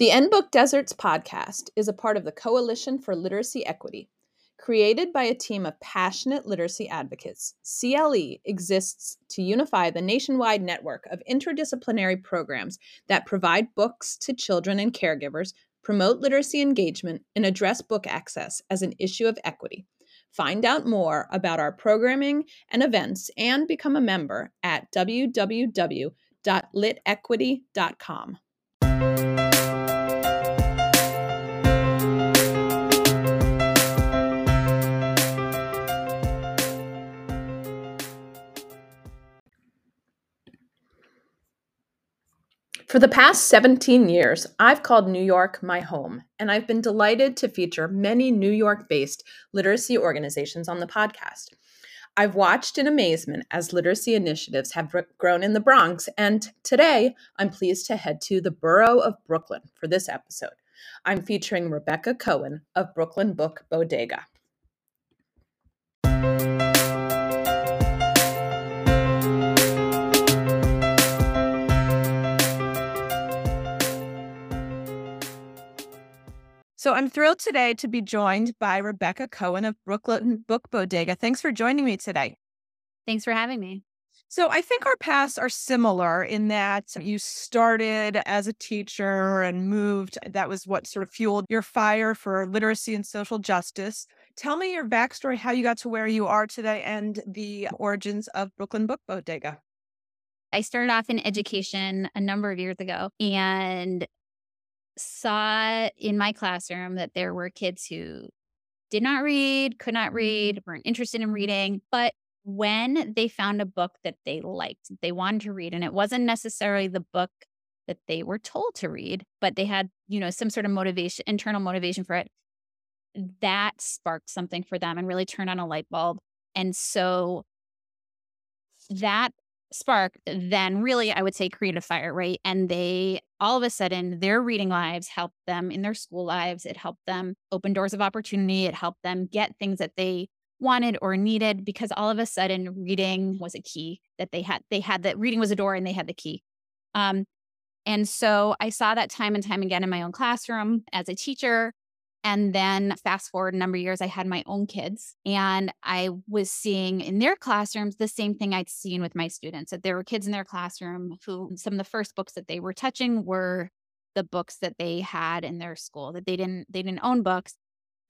The End Book Deserts podcast is a part of the Coalition for Literacy Equity. Created by a team of passionate literacy advocates, CLE exists to unify the nationwide network of interdisciplinary programs that provide books to children and caregivers, promote literacy engagement, and address book access as an issue of equity. Find out more about our programming and events and become a member at www.litequity.com. For the past 17 years, I've called New York my home, and I've been delighted to feature many New York based literacy organizations on the podcast. I've watched in amazement as literacy initiatives have grown in the Bronx, and today I'm pleased to head to the borough of Brooklyn for this episode. I'm featuring Rebecca Cohen of Brooklyn Book Bodega. So I'm thrilled today to be joined by Rebecca Cohen of Brooklyn Book Bodega. Thanks for joining me today. Thanks for having me. So I think our paths are similar in that you started as a teacher and moved. That was what sort of fueled your fire for literacy and social justice. Tell me your backstory, how you got to where you are today, and the origins of Brooklyn Book Bodega. I started off in education a number of years ago and saw in my classroom that there were kids who did not read, could not mm-hmm. read, weren't interested in reading, but when they found a book that they liked, they wanted to read, and it wasn't necessarily the book that they were told to read, but they had, you know, some sort of motivation, internal motivation for it, that sparked something for them and really turned on a light bulb. And so that spark then really i would say create a fire right? And they all of a sudden their reading lives helped them in their school lives it helped them open doors of opportunity it helped them get things that they wanted or needed because all of a sudden reading was a key that they had they had that reading was a door and they had the key. Um, and so i saw that time and time again in my own classroom as a teacher and then fast forward a number of years, I had my own kids and I was seeing in their classrooms the same thing I'd seen with my students that there were kids in their classroom who some of the first books that they were touching were the books that they had in their school that they didn't they didn't own books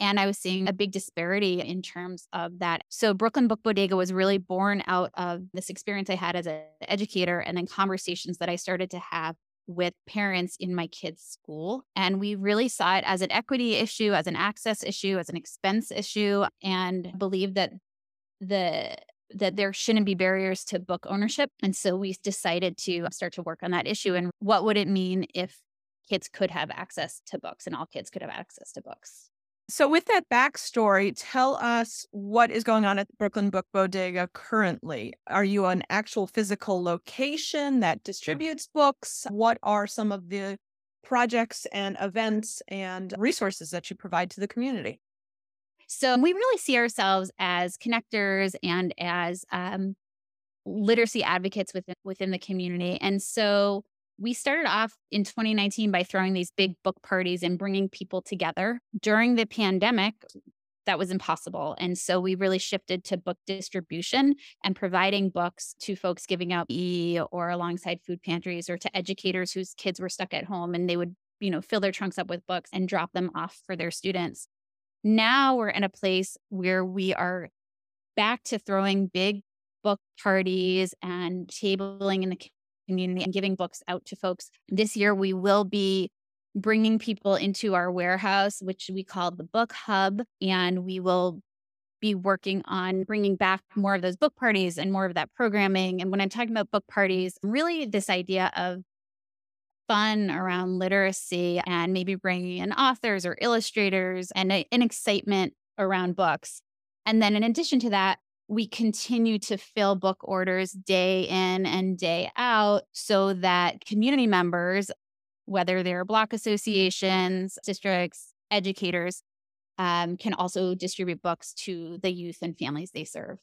and I was seeing a big disparity in terms of that. So Brooklyn Book Bodega was really born out of this experience I had as an educator and then conversations that I started to have with parents in my kids' school. And we really saw it as an equity issue, as an access issue, as an expense issue, and believe that the that there shouldn't be barriers to book ownership. And so we decided to start to work on that issue and what would it mean if kids could have access to books and all kids could have access to books. So, with that backstory, tell us what is going on at Brooklyn Book Bodega currently. Are you an actual physical location that distributes books? What are some of the projects and events and resources that you provide to the community? So, we really see ourselves as connectors and as um, literacy advocates within within the community. And so, we started off in 2019 by throwing these big book parties and bringing people together. During the pandemic, that was impossible. And so we really shifted to book distribution and providing books to folks giving out E or alongside food pantries or to educators whose kids were stuck at home and they would, you know, fill their trunks up with books and drop them off for their students. Now we're in a place where we are back to throwing big book parties and tabling in the community and giving books out to folks. This year, we will be bringing people into our warehouse, which we call the Book Hub, and we will be working on bringing back more of those book parties and more of that programming. And when I'm talking about book parties, really this idea of fun around literacy and maybe bringing in authors or illustrators and an excitement around books. And then in addition to that, we continue to fill book orders day in and day out so that community members, whether they're block associations, districts, educators, um, can also distribute books to the youth and families they serve.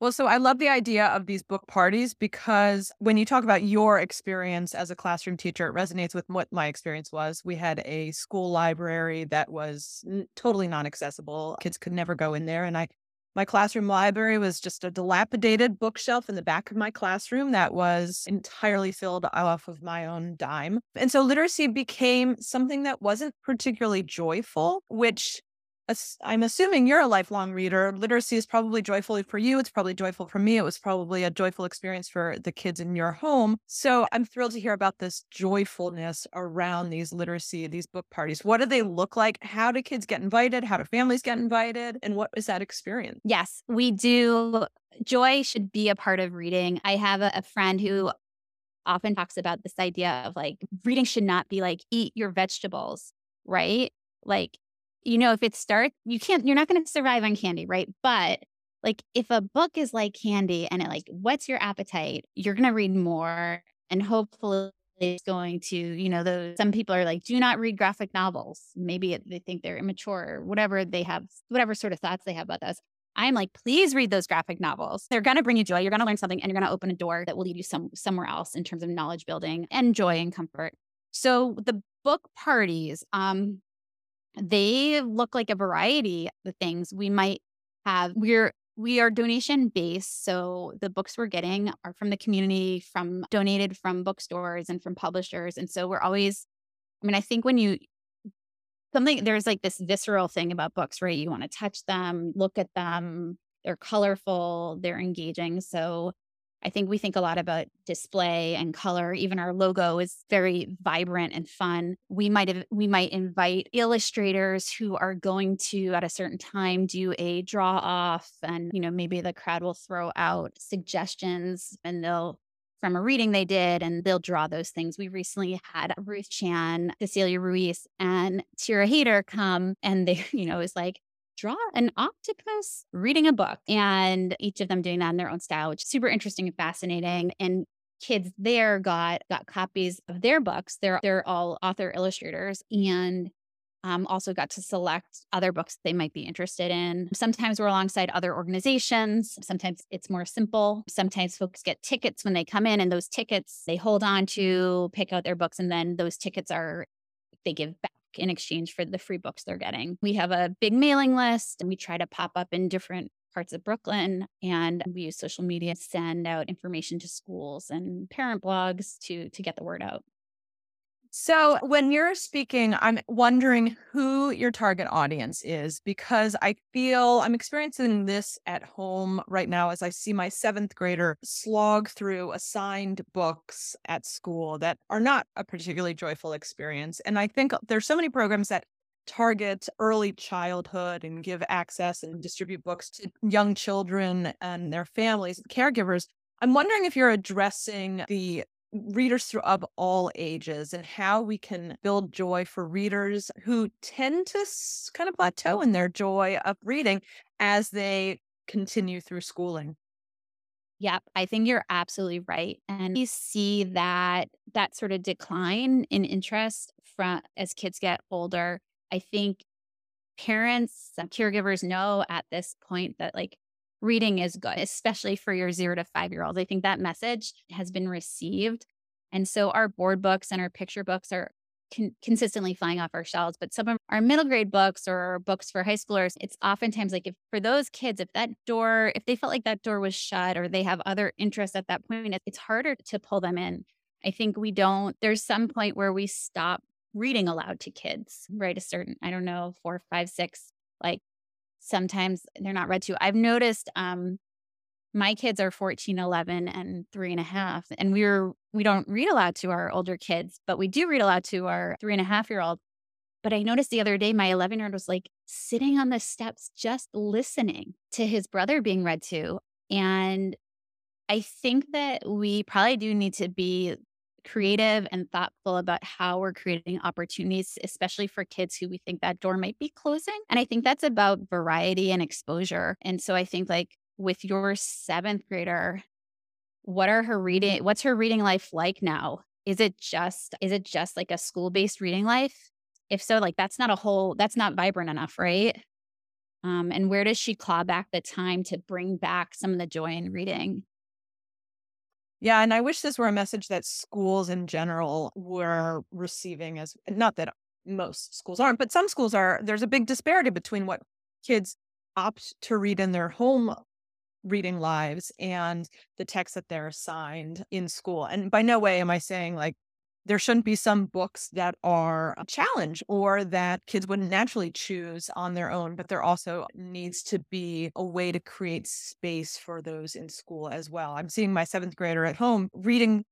Well, so I love the idea of these book parties because when you talk about your experience as a classroom teacher, it resonates with what my experience was. We had a school library that was totally non accessible. Kids could never go in there. And I, my classroom library was just a dilapidated bookshelf in the back of my classroom that was entirely filled off of my own dime. And so literacy became something that wasn't particularly joyful, which I'm assuming you're a lifelong reader. Literacy is probably joyful for you. It's probably joyful for me. It was probably a joyful experience for the kids in your home. So I'm thrilled to hear about this joyfulness around these literacy, these book parties. What do they look like? How do kids get invited? How do families get invited? And what is that experience? Yes, we do. Joy should be a part of reading. I have a, a friend who often talks about this idea of like reading should not be like eat your vegetables, right? Like you know, if it starts, you can't, you're not going to survive on candy, right? But like if a book is like candy and it like whets your appetite, you're going to read more and hopefully it's going to, you know, those some people are like, do not read graphic novels. Maybe they think they're immature or whatever they have, whatever sort of thoughts they have about those. I'm like, please read those graphic novels. They're going to bring you joy. You're going to learn something and you're going to open a door that will lead you some somewhere else in terms of knowledge building and joy and comfort. So the book parties, um, they look like a variety of things. We might have, we're, we are donation based. So the books we're getting are from the community, from donated from bookstores and from publishers. And so we're always, I mean, I think when you, something, there's like this visceral thing about books, right? You want to touch them, look at them, they're colorful, they're engaging. So I think we think a lot about display and color. Even our logo is very vibrant and fun. We might have, we might invite illustrators who are going to at a certain time do a draw off and you know maybe the crowd will throw out suggestions and they'll from a reading they did and they'll draw those things. We recently had Ruth Chan, Cecilia Ruiz, and Tira Hayter come and they, you know, is like, draw an octopus reading a book and each of them doing that in their own style, which is super interesting and fascinating. And kids there got got copies of their books. They're they're all author illustrators and um, also got to select other books they might be interested in. Sometimes we're alongside other organizations. Sometimes it's more simple. Sometimes folks get tickets when they come in, and those tickets they hold on to, pick out their books, and then those tickets are they give back in exchange for the free books they're getting. We have a big mailing list and we try to pop up in different parts of Brooklyn and we use social media to send out information to schools and parent blogs to to get the word out. So, when you're speaking, I'm wondering who your target audience is because I feel I'm experiencing this at home right now as I see my seventh grader slog through assigned books at school that are not a particularly joyful experience. And I think there's so many programs that target early childhood and give access and distribute books to young children and their families and caregivers. I'm wondering if you're addressing the readers of all ages and how we can build joy for readers who tend to kind of plateau in their joy of reading as they continue through schooling. Yep, I think you're absolutely right. And we see that that sort of decline in interest from as kids get older. I think parents, caregivers know at this point that like reading is good, especially for your zero to five year olds. I think that message has been received. And so our board books and our picture books are con- consistently flying off our shelves. But some of our middle grade books or books for high schoolers, it's oftentimes like if for those kids, if that door, if they felt like that door was shut or they have other interests at that point, it's harder to pull them in. I think we don't, there's some point where we stop reading aloud to kids, right? A certain, I don't know, four, five, six, like sometimes they're not read to. I've noticed um my kids are 14, 11, and three and a half. And we're we don't read aloud to our older kids, but we do read aloud to our three and a half year old. But I noticed the other day my 11 year old was like sitting on the steps just listening to his brother being read to. And I think that we probably do need to be creative and thoughtful about how we're creating opportunities, especially for kids who we think that door might be closing. And I think that's about variety and exposure. And so I think like with your seventh grader, what are her reading? What's her reading life like now? Is it just is it just like a school based reading life? If so, like that's not a whole that's not vibrant enough, right? Um, and where does she claw back the time to bring back some of the joy in reading? Yeah, and I wish this were a message that schools in general were receiving as not that most schools aren't, but some schools are. There's a big disparity between what kids opt to read in their home reading lives and the text that they're assigned in school. And by no way am I saying like there shouldn't be some books that are a challenge or that kids wouldn't naturally choose on their own, but there also needs to be a way to create space for those in school as well. I'm seeing my seventh grader at home reading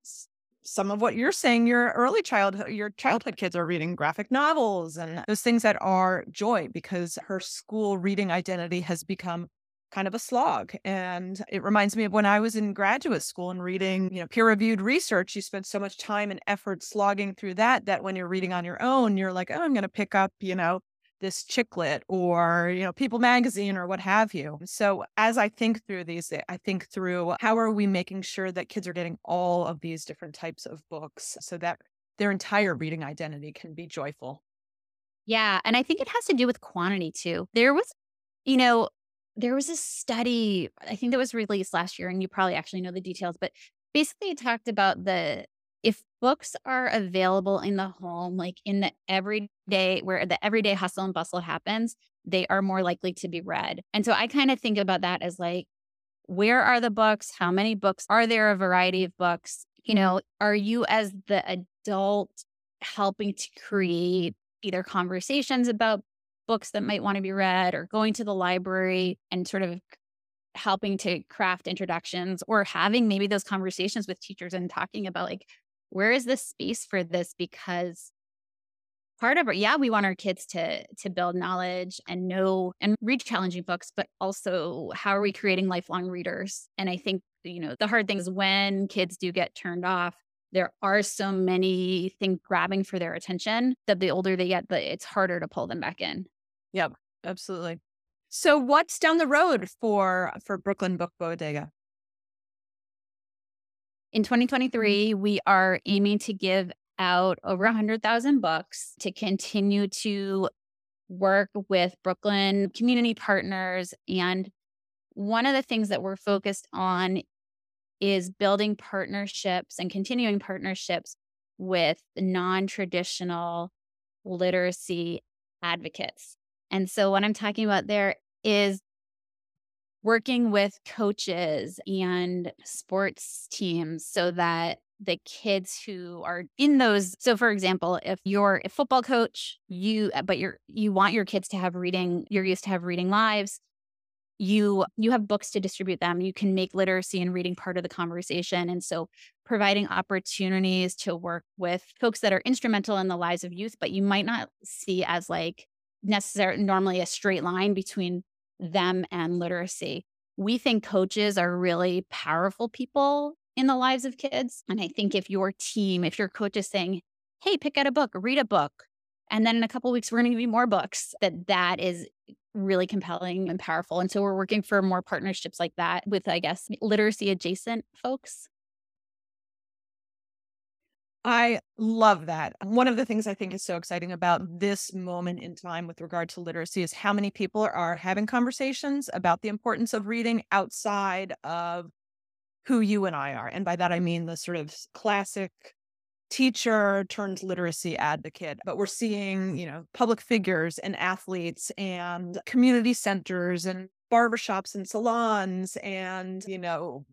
some of what you're saying your early childhood your childhood kids are reading graphic novels and those things that are joy because her school reading identity has become kind of a slog. And it reminds me of when I was in graduate school and reading, you know, peer reviewed research. You spend so much time and effort slogging through that that when you're reading on your own, you're like, oh, I'm going to pick up, you know, this chick lit or you know people magazine or what have you so as i think through these i think through how are we making sure that kids are getting all of these different types of books so that their entire reading identity can be joyful yeah and i think it has to do with quantity too there was you know there was a study, I think that was released last year, and you probably actually know the details, but basically it talked about the if books are available in the home, like in the everyday where the everyday hustle and bustle happens, they are more likely to be read. And so I kind of think about that as like, where are the books? How many books? Are there a variety of books? You mm-hmm. know, are you as the adult helping to create either conversations about books that might want to be read or going to the library and sort of helping to craft introductions or having maybe those conversations with teachers and talking about like where is the space for this? because part of it yeah we want our kids to to build knowledge and know and read challenging books but also how are we creating lifelong readers? And i think you know the hard thing is when kids do get turned off there are so many things grabbing for their attention that the older they get the it's harder to pull them back in Yep, absolutely. So what's down the road for for Brooklyn Book Bodega? In mm-hmm. 2023, we are aiming to give out over 100,000 books to continue to work with Brooklyn community partners. And one of the things that we're focused on is building partnerships and continuing partnerships with non traditional literacy advocates. And so, what I'm talking about there is working with coaches and sports teams so that the kids who are in those so for example if you're a football coach you uh, but you're you want your kids to have reading you're used to have reading lives you you have books to distribute them you can make literacy and reading part of the conversation. And so providing opportunities to work with folks that are instrumental in the lives of youth but you might not see as like necessarily normally a straight line between them and literacy. We think coaches are really powerful people in the lives of kids. And I think if your team, if your coach is saying, hey, pick out a book, read a book, and then in a couple weeks, we're going to give you more books, that that is really compelling and powerful. And so we're working for more partnerships like that with, I guess, literacy adjacent folks. I love that. One of the things I think is so exciting about this moment in time with regard to literacy is how many people are having conversations about the importance of reading outside of who you and I are. And by that, I mean the sort of classic teacher turned literacy advocate but we're seeing you know public figures and athletes and community centers and barbershops and salons and you know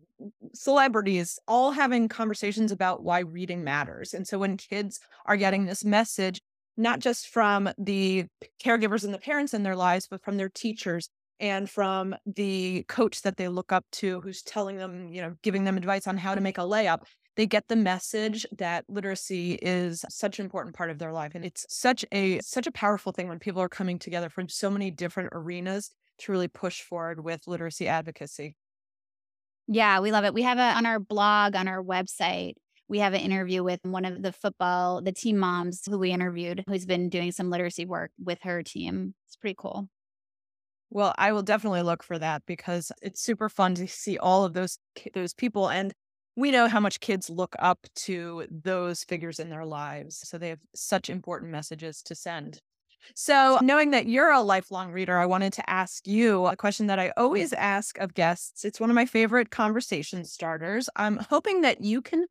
celebrities all having conversations about why reading matters. And so when kids are getting this message, not just from the caregivers and the parents in their lives, but from their teachers and from the coach that they look up to who's telling them, you know, giving them advice on how to make a layup, they get the message that literacy is such an important part of their life and it's such a such a powerful thing when people are coming together from so many different arenas to really push forward with literacy advocacy yeah, we love it. We have it on our blog, on our website. We have an interview with one of the football, the team moms who we interviewed, who's been doing some literacy work with her team. It's pretty cool. Well, I will definitely look for that because it's super fun to see all of those those people and we know how much kids look up to those figures in their lives. So they have such important messages to send. So, knowing that you're a lifelong reader, I wanted to ask you a question that I always ask of guests. It's one of my favorite conversation starters. I'm hoping that you can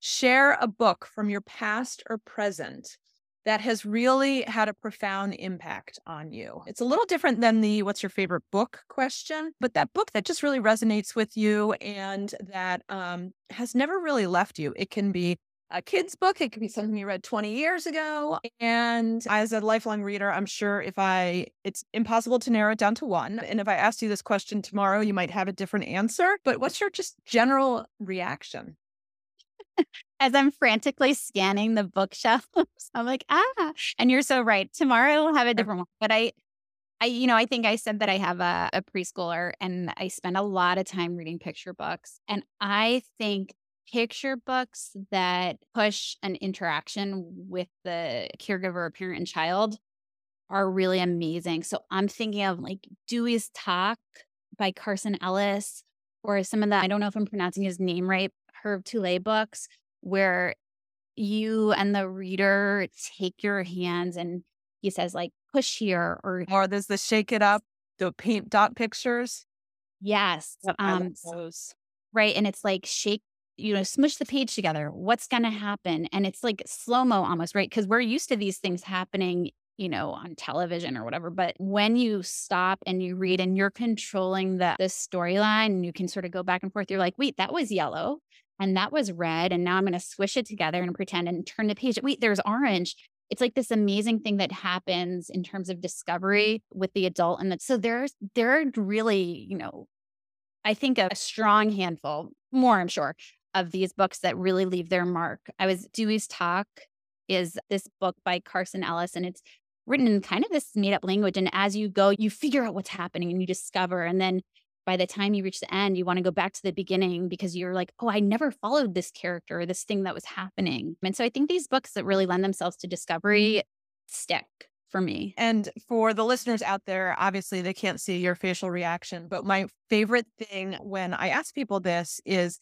share a book from your past or present that has really had a profound impact on you. It's a little different than the what's your favorite book question, but that book that just really resonates with you and that um, has never really left you. It can be a kid's book, it could be something you read 20 years ago. And as a lifelong reader, I'm sure if I, it's impossible to narrow it down to one. And if I asked you this question tomorrow, you might have a different answer. But what's your just general reaction? as I'm frantically scanning the bookshelves, I'm like, ah, and you're so right. Tomorrow we'll have a different one. But I, I, you know, I think I said that I have a, a preschooler and I spend a lot of time reading picture books. And I think picture books that push an interaction with the caregiver, parent, and child are really amazing. So I'm thinking of like Du Iz Tak by Carson Ellis, or some of the, I don't know if I'm pronouncing his name right, Hervé Tullet books where you and the reader take your hands and he says like push here or or there's the shake it up the paint dot pictures yes um right and it's like shake you know smush the page together what's going to happen and it's like slow mo almost right? Because we're used to these things happening you know on television or whatever but when you stop and you read and you're controlling the the storyline and you can sort of go back and forth you're like wait that was yellow and that was red and now i'm going to swish it together and pretend and turn the page. Wait there's orange. It's like this amazing thing that happens in terms of discovery with the adult and that so there's there are really you know i think a strong handful more i'm sure of these books that really leave their mark i was Du Iz Tak is this book by carson ellis and it's written in kind of this made up language and as you go you figure out what's happening and you discover and then by the time you reach the end, you want to go back to the beginning because you're like, oh, I never followed this character or this thing that was happening. And so I think these books that really lend themselves to discovery stick for me. And for the listeners out there, obviously they can't see your facial reaction, but my favorite thing when I ask people this is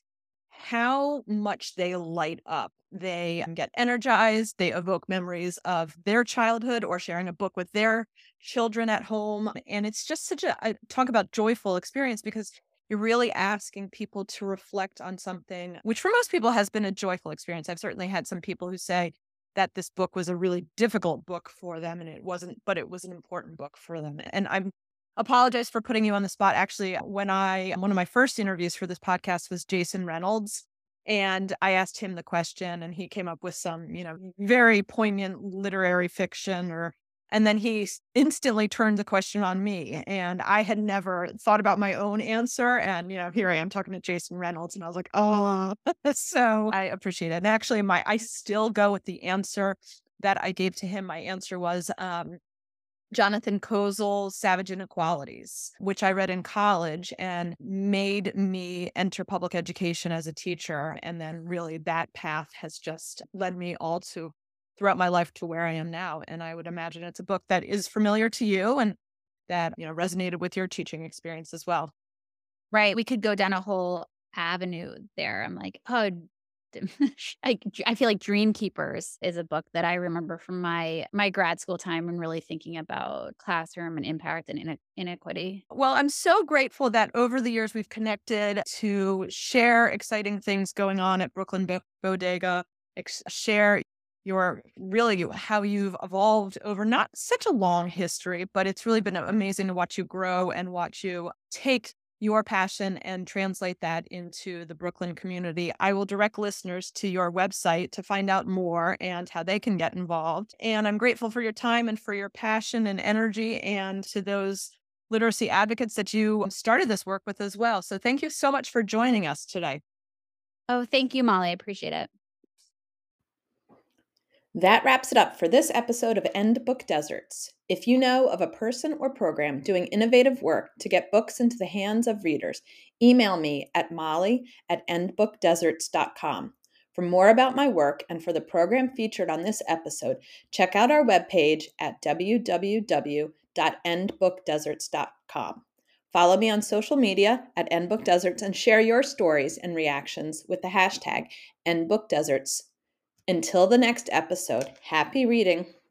how much they light up. They um, get energized, they evoke memories of their childhood or sharing a book with their children at home. And it's just such a I talk about joyful experience because you're really asking people to reflect on something, which for most people has been a joyful experience. I've certainly had some people who say that this book was a really difficult book for them and it wasn't, but it was an important book for them. And I'm apologize for putting you on the spot. Actually, when I, one of my first interviews for this podcast was Jason Reynolds. And I asked him the question, and he came up with some, you know, very poignant literary fiction or and then he instantly turned the question on me. And I had never thought about my own answer. And, you know, here I am talking to Jason Reynolds. And I was like, oh, so I appreciate it. And actually, my I still go with the answer that I gave to him. My answer was um, Jonathan Kozol's Savage Inequalities, which I read in college and made me enter public education as a teacher. And then really that path has just led me all to throughout my life to where I am now. And I would imagine it's a book that is familiar to you and that, you know, resonated with your teaching experience as well. Right. We could go down a whole avenue there. I'm like, oh, I, feel like Dream Keepers is a book that I remember from my my grad school time and really thinking about classroom and impact and inequity. Well, I'm so grateful that over the years we've connected to share exciting things going on at Brooklyn Bodega, share your really how you've evolved over not such a long history, but it's really been amazing to watch you grow and watch you take your passion and translate that into the Brooklyn community. I will direct listeners to your website to find out more and how they can get involved. And I'm grateful for your time and for your passion and energy and to those literacy advocates that you started this work with as well. So thank you so much for joining us today. Oh, thank you, Molly. I appreciate it. That wraps it up for this episode of End Book Deserts. If you know of a person or program doing innovative work to get books into the hands of readers, email me at molly at endbookdeserts.com. For more about my work and for the program featured on this episode, check out our webpage at www.endbookdeserts.com. Follow me on social media at endbookdeserts and share your stories and reactions with the hashtag endbookdeserts until the next episode, happy reading.